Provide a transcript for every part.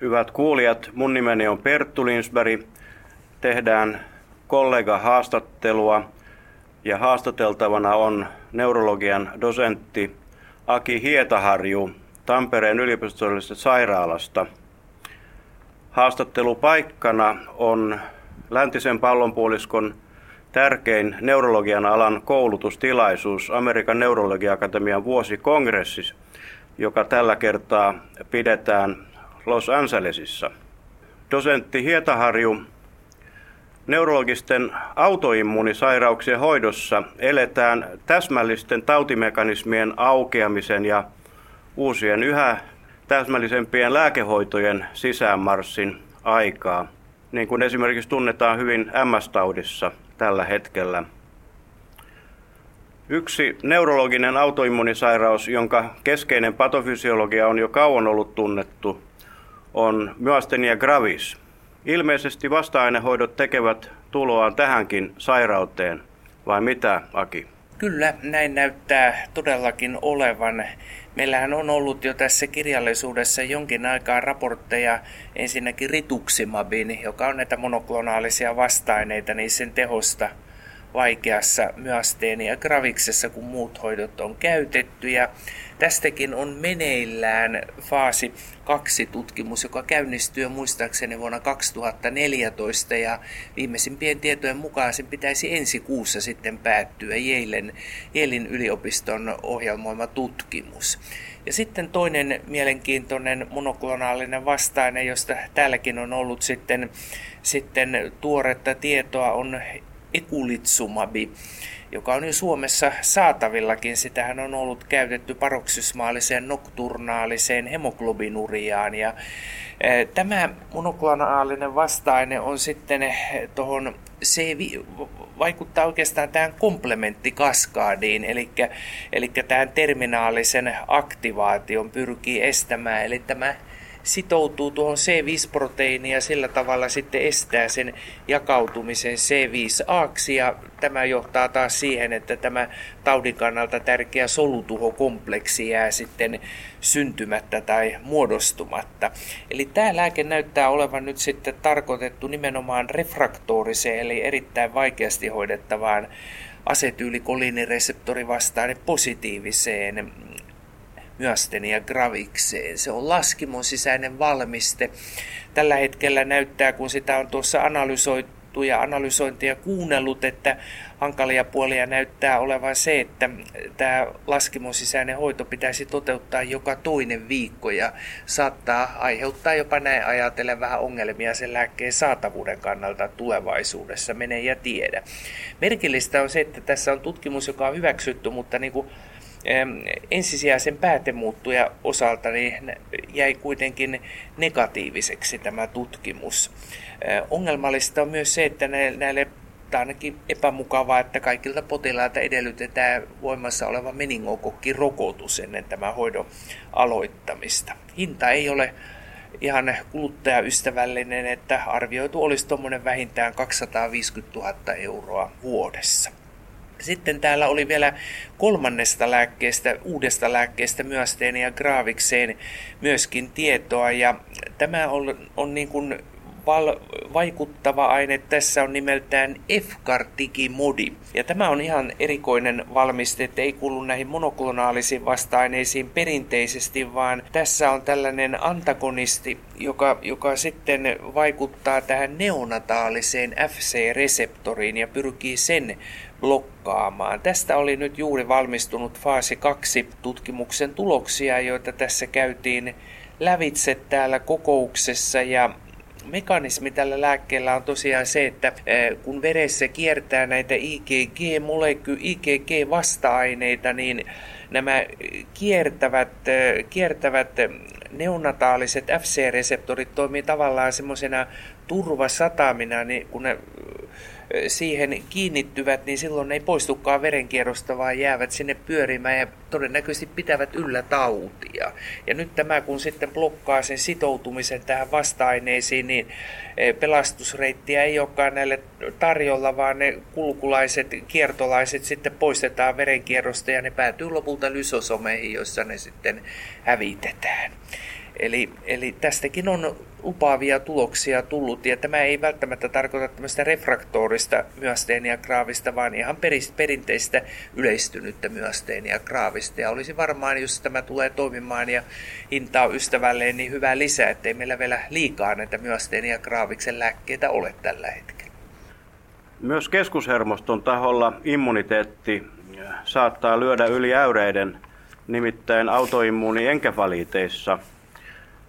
Hyvät kuulijat, mun nimeni on Perttu Linsberg. Tehdään kollega haastattelua ja haastateltavana on neurologian dosentti Aki Hietaharju Tampereen yliopistollisesta sairaalasta. Haastattelupaikkana on läntisen pallonpuoliskon tärkein neurologian alan koulutustilaisuus Amerikan neurologiakatemian vuosikongressis, joka tällä kertaa pidetään Los Angelesissa. Dosentti Hietaharju, neurologisten autoimmunisairauksien hoidossa eletään täsmällisten tautimekanismien aukeamisen ja uusien yhä täsmällisempien lääkehoitojen sisäänmarssin aikaa, niin kuin esimerkiksi tunnetaan hyvin MS-taudissa tällä hetkellä. Yksi neurologinen autoimmunisairaus, jonka keskeinen patofysiologia on jo kauan ollut tunnettu, on myastenia gravis. Ilmeisesti vasta-ainehoidot tekevät tuloaan tähänkin sairauteen, vai mitä, Aki? Kyllä, näin näyttää todellakin olevan. Meillähän on ollut jo tässä kirjallisuudessa jonkin aikaa raportteja ensinnäkin rituximabin, joka on näitä monoklonaalisia vasta-aineita, niin sen tehosta vaikeassa myasteenia graviksessa, kun muut hoidot on käytetty. Ja tästäkin on meneillään faasi 2 tutkimus, joka käynnistyy muistaakseni vuonna 2014 ja viimeisimpien tietojen mukaan sen pitäisi ensi kuussa sitten päättyä Yalen, Yalein yliopiston ohjelmoima tutkimus. Ja sitten toinen mielenkiintoinen monoklonaalinen vastaine, josta täälläkin on ollut sitten, sitten tuoretta tietoa, on ekulitsumabi, joka on jo Suomessa saatavillakin. Sitähän on ollut käytetty paroksysmaaliseen nokturnaaliseen hemoglobinuriaan. Ja e, Tämä monoklonaalinen vastaine on sitten tuohon se vaikuttaa oikeastaan tähän komplementtikaskaadiin, eli, eli tähän terminaalisen aktivaation pyrkii estämään. Eli tämä sitoutuu tuohon C5-proteiiniin ja sillä tavalla sitten estää sen jakautumisen C5-aaksi ja tämä johtaa taas siihen, että tämä taudin kannalta tärkeä solutuhokompleksi jää sitten syntymättä tai muodostumatta. Eli tämä lääke näyttää olevan nyt sitten tarkoitettu nimenomaan refraktooriseen eli erittäin vaikeasti hoidettavaan asetyylikoliinireseptorivastainen positiiviseen myastenia gravikseen. Se on laskimon sisäinen valmiste. Tällä hetkellä näyttää, kun sitä on tuossa analysoitu ja analysointia kuunnellut, että hankalia puolia näyttää olevan se, että tämä laskimon sisäinen hoito pitäisi toteuttaa joka toinen viikko ja saattaa aiheuttaa jopa näin ajatellen vähän ongelmia sen lääkkeen saatavuuden kannalta tulevaisuudessa, mene ja tiedä. Merkillistä on se, että tässä on tutkimus, joka on hyväksytty, mutta niin kuin ensisijaisen päätemuuttuja osalta niin jäi kuitenkin negatiiviseksi tämä tutkimus. Ongelmallista on myös se, että näille tai ainakin epämukavaa, että kaikilta potilailta edellytetään voimassa oleva meningokokkirokotus ennen tämän hoidon aloittamista. Hinta ei ole ihan kuluttajaystävällinen, että arvioitu olisi tuommoinen vähintään 250 000 euroa vuodessa. Sitten täällä oli vielä kolmannesta lääkkeestä, uudesta lääkkeestä ja graavikseen myöskin tietoa. Ja tämä on, on niin kuin val, vaikuttava aine tässä on nimeltään F-kartikimodi. Ja tämä on ihan erikoinen valmiste, että ei kuulu näihin monoklonaalisiin vasta-aineisiin perinteisesti, vaan tässä on tällainen antagonisti, joka, joka sitten vaikuttaa tähän neonataaliseen FC-reseptoriin ja pyrkii sen blokkaamaan. Tästä oli nyt juuri valmistunut faasi 2 tutkimuksen tuloksia, joita tässä käytiin lävitse täällä kokouksessa ja mekanismi tällä lääkkeellä on tosiaan se, että kun veressä kiertää näitä IgG-moleky, IgG-vasta-aineita, niin nämä kiertävät, kiertävät neonataaliset FC-reseptorit toimii tavallaan semmoisena turvasatamina, niin kun ne siihen kiinnittyvät, niin silloin ne ei poistukaan verenkierrosta, vaan jäävät sinne pyörimään ja todennäköisesti pitävät yllä tautia. Ja nyt tämä, kun sitten blokkaa sen sitoutumisen tähän vasta-aineisiin, niin pelastusreittiä ei olekaan näille tarjolla, vaan ne kulkulaiset, kiertolaiset sitten poistetaan verenkierrosta ja ne päätyy lopulta lysosomeihin, joissa ne sitten hävitetään. Eli, eli tästäkin on lupaavia tuloksia tullut, ja tämä ei välttämättä tarkoita tämmöistä refraktorista myösteeniä graavista, vaan ihan perinteistä yleistynyttä myösteeniä graavista. Ja olisi varmaan, jos tämä tulee toimimaan ja hinta on ystävälleen, niin hyvä lisää, ettei meillä vielä liikaa näitä myösteeniä graaviksen lääkkeitä ole tällä hetkellä. Myös keskushermoston taholla immuniteetti saattaa lyödä yli äyreiden, nimittäin autoimmuuni enkefaliiteissa –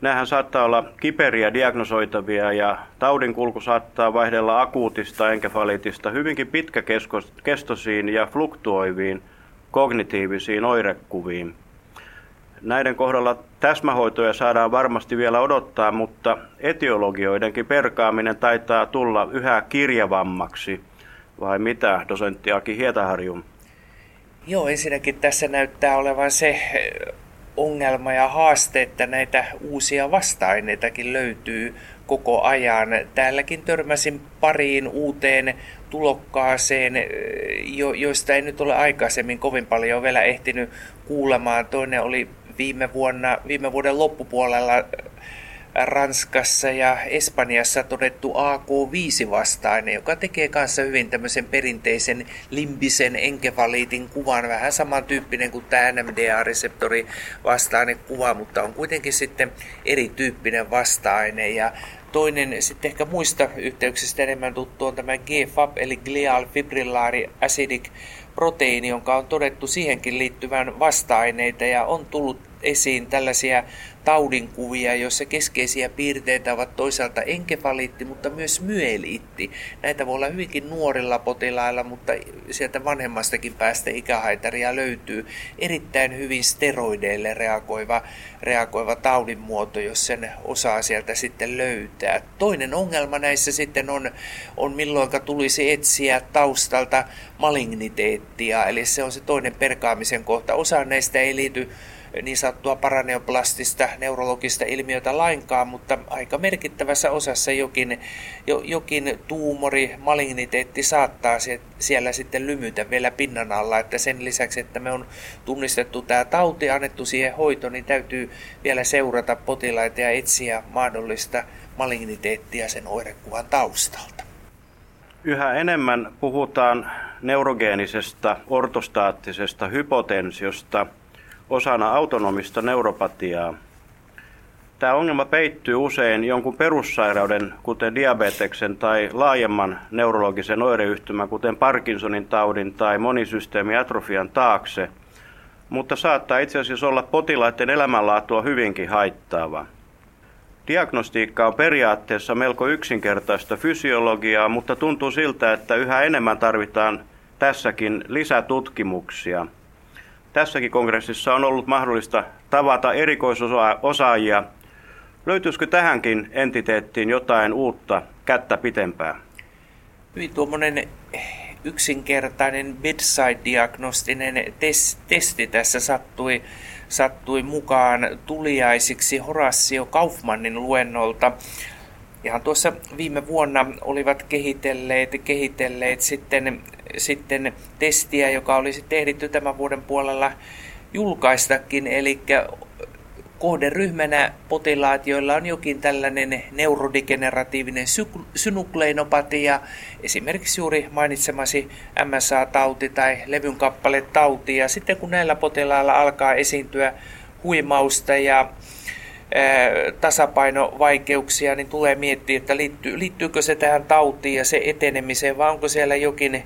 Nämähän saattaa olla kiperiä diagnosoitavia ja taudin kulku saattaa vaihdella akuutista enkefalitista hyvinkin pitkäkestoisiin ja fluktuoiviin kognitiivisiin oirekuviin. Näiden kohdalla täsmähoitoja saadaan varmasti vielä odottaa, mutta etiologioidenkin perkaaminen taitaa tulla yhä kirjavammaksi. Vai mitä, dosentti Aki Hietaharju? Joo, ensinnäkin tässä näyttää olevan se ongelma ja haaste, että näitä uusia vasta-aineitakin löytyy koko ajan. Täälläkin törmäsin pariin uuteen tulokkaaseen, jo, joista ei nyt ole aikaisemmin kovin paljon vielä ehtinyt kuulemaan. Toinen oli viime, vuonna, viime vuoden loppupuolella Ranskassa ja Espanjassa todettu AK5-vastainen, joka tekee kanssa hyvin tämmöisen perinteisen limbisen enkefaliitin kuvan, vähän samantyyppinen kuin tämä NMDA-reseptori vastainen kuva, mutta on kuitenkin sitten erityyppinen vasta-aine. Ja toinen sitten ehkä muista yhteyksistä enemmän tuttu on tämä GFAP eli Glial Fibrillari Acidic proteiini, jonka on todettu siihenkin liittyvän vasta-aineita ja on tullut esiin tällaisia taudinkuvia, joissa keskeisiä piirteitä ovat toisaalta enkefaliitti, mutta myös myeliitti. Näitä voi olla hyvinkin nuorilla potilailla, mutta sieltä vanhemmastakin päästä ikähaitaria löytyy. Erittäin hyvin steroideille reagoiva, reagoiva taudin muoto, jos sen osaa sieltä sitten löytää. Toinen ongelma näissä sitten on, on milloinka tulisi etsiä taustalta maligniteettia, eli se on se toinen perkaamisen kohta. Osa näistä ei liity niin sanottua paraneoplastista neurologista ilmiötä lainkaan, mutta aika merkittävässä osassa jokin, jo, jokin tuumori, maligniteetti saattaa se, siellä sitten lymytä vielä pinnan alla, että sen lisäksi, että me on tunnistettu tämä tauti, annettu siihen hoito, niin täytyy vielä seurata potilaita ja etsiä mahdollista maligniteettia sen oirekuvan taustalta. Yhä enemmän puhutaan neurogeenisesta ortostaattisesta hypotensiosta – osana autonomista neuropatiaa. Tämä ongelma peittyy usein jonkun perussairauden, kuten diabeteksen tai laajemman neurologisen oireyhtymän, kuten Parkinsonin taudin tai monisysteemiatrofian taakse, mutta saattaa itse asiassa olla potilaiden elämänlaatua hyvinkin haittaava. Diagnostiikka on periaatteessa melko yksinkertaista fysiologiaa, mutta tuntuu siltä, että yhä enemmän tarvitaan tässäkin lisätutkimuksia – Tässäkin kongressissa on ollut mahdollista tavata erikoisosaajia. Löytyisikö tähänkin entiteettiin jotain uutta kättä pitempää? Hyvin tuommoinen yksinkertainen bedside-diagnostinen tes- testi tässä sattui, sattui mukaan tuliaisiksi Horacio Kaufmannin luennolta. Ihan tuossa viime vuonna olivat kehitelleet, kehitelleet sitten sitten testiä, joka olisi tehditty tämän vuoden puolella julkaistakin, eli kohderyhmänä potilaat, joilla on jokin tällainen neurodigeneratiivinen synukleinopatia, esimerkiksi juuri mainitsemasi MSA-tauti tai levyn tauti. Ja sitten kun näillä potilailla alkaa esiintyä huimausta ja tasapainovaikeuksia, niin tulee miettiä, että liittyy, liittyykö se tähän tautiin ja se etenemiseen, vai onko siellä jokin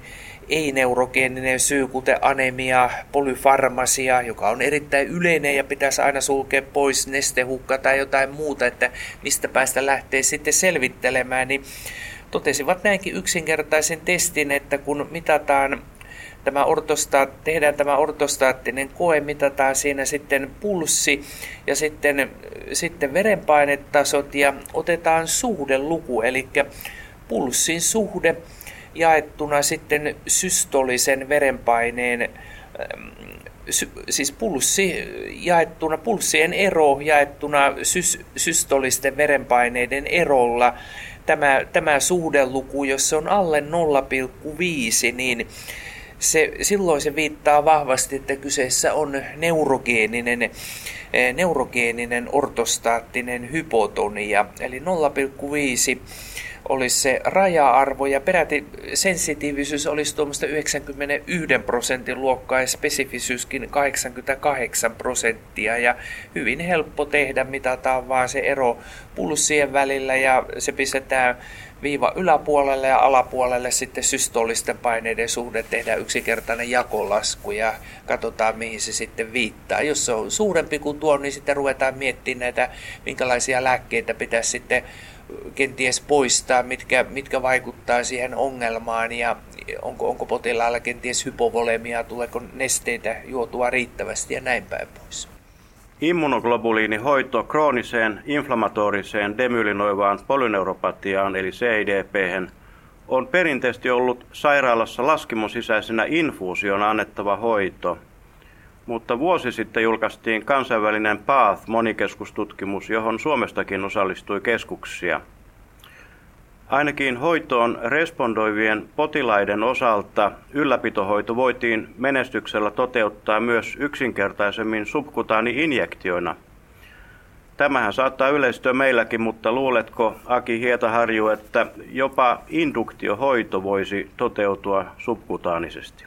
ei-neurogeeninen syy, kuten anemia, polyfarmasia, joka on erittäin yleinen ja pitäisi aina sulkea pois nestehukka tai jotain muuta, että mistä päästä lähtee sitten selvittelemään, niin totesivat näinkin yksinkertaisen testin, että kun mitataan tämä ortostaat, tehdään tämä ortostaattinen koe, mitataan siinä sitten pulssi ja sitten, sitten verenpainetasot ja otetaan suhdeluku, eli pulssin suhde jaettuna sitten systolisen verenpaineen siis pulssi jaettuna, pulssien ero jaettuna sys, systolisten verenpaineiden erolla. Tämä, tämä suhdeluku, jos se on alle 0,5, niin se, silloin se viittaa vahvasti, että kyseessä on neurogeeninen neurogeeninen ortostaattinen hypotonia, eli 0,5 olisi se raja-arvo ja peräti sensitiivisyys olisi tuommoista 91 prosentin luokkaa ja spesifisyyskin 88 prosenttia. Ja hyvin helppo tehdä, mitataan vaan se ero pulssien välillä ja se pistetään viiva yläpuolelle ja alapuolelle sitten systolisten paineiden suhde tehdään yksinkertainen jakolasku ja katsotaan mihin se sitten viittaa. Jos se on suurempi kuin tuo, niin sitten ruvetaan miettimään näitä, minkälaisia lääkkeitä pitäisi sitten kenties poistaa, mitkä, mitkä vaikuttaa siihen ongelmaan ja onko, onko potilaalla kenties hypovolemia, tuleeko nesteitä juotua riittävästi ja näin päin pois. Immunoglobuliinihoito krooniseen inflammatoriseen demylinoivaan polyneuropatiaan eli CIDP on perinteisesti ollut sairaalassa laskimon sisäisenä infuusiona annettava hoito – mutta vuosi sitten julkaistiin kansainvälinen PATH monikeskustutkimus, johon Suomestakin osallistui keskuksia. Ainakin hoitoon respondoivien potilaiden osalta ylläpitohoito voitiin menestyksellä toteuttaa myös yksinkertaisemmin subkutaani-injektioina. Tämähän saattaa yleistyä meilläkin, mutta luuletko Aki Hietaharju, että jopa induktiohoito voisi toteutua subkutaanisesti?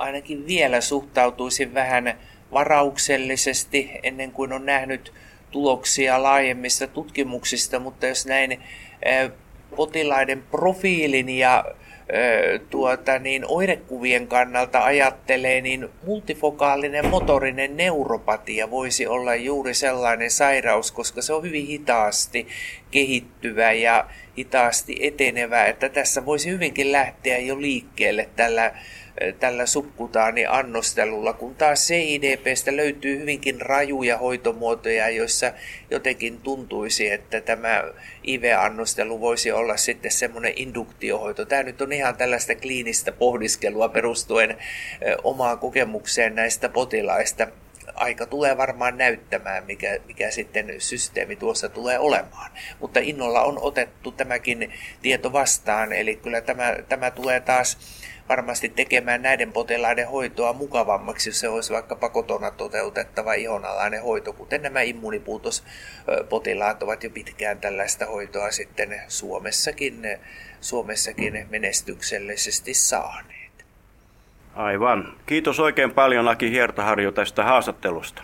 ainakin vielä suhtautuisin vähän varauksellisesti ennen kuin on nähnyt tuloksia laajemmista tutkimuksista, mutta jos näin potilaiden profiilin ja tuota, niin oirekuvien kannalta ajattelee, niin multifokaalinen motorinen neuropatia voisi olla juuri sellainen sairaus, koska se on hyvin hitaasti kehittyvä ja hitaasti etenevä, että tässä voisi hyvinkin lähteä jo liikkeelle tällä tällä subkutaaniannostelulla, kun taas CIDPstä löytyy hyvinkin rajuja hoitomuotoja, joissa jotenkin tuntuisi, että tämä IV-annostelu voisi olla sitten semmoinen induktiohoito. Tämä nyt on ihan tällaista kliinistä pohdiskelua perustuen omaan kokemukseen näistä potilaista. Aika tulee varmaan näyttämään, mikä, mikä sitten systeemi tuossa tulee olemaan. Mutta innolla on otettu tämäkin tieto vastaan, eli kyllä tämä, tämä tulee taas varmasti tekemään näiden potilaiden hoitoa mukavammaksi, jos se olisi vaikka kotona toteutettava ihonalainen hoito, kuten nämä immunipuutospotilaat ovat jo pitkään tällaista hoitoa sitten Suomessakin, Suomessakin menestyksellisesti saaneet. Aivan. Kiitos oikein paljon Aki Hiertaharju tästä haastattelusta.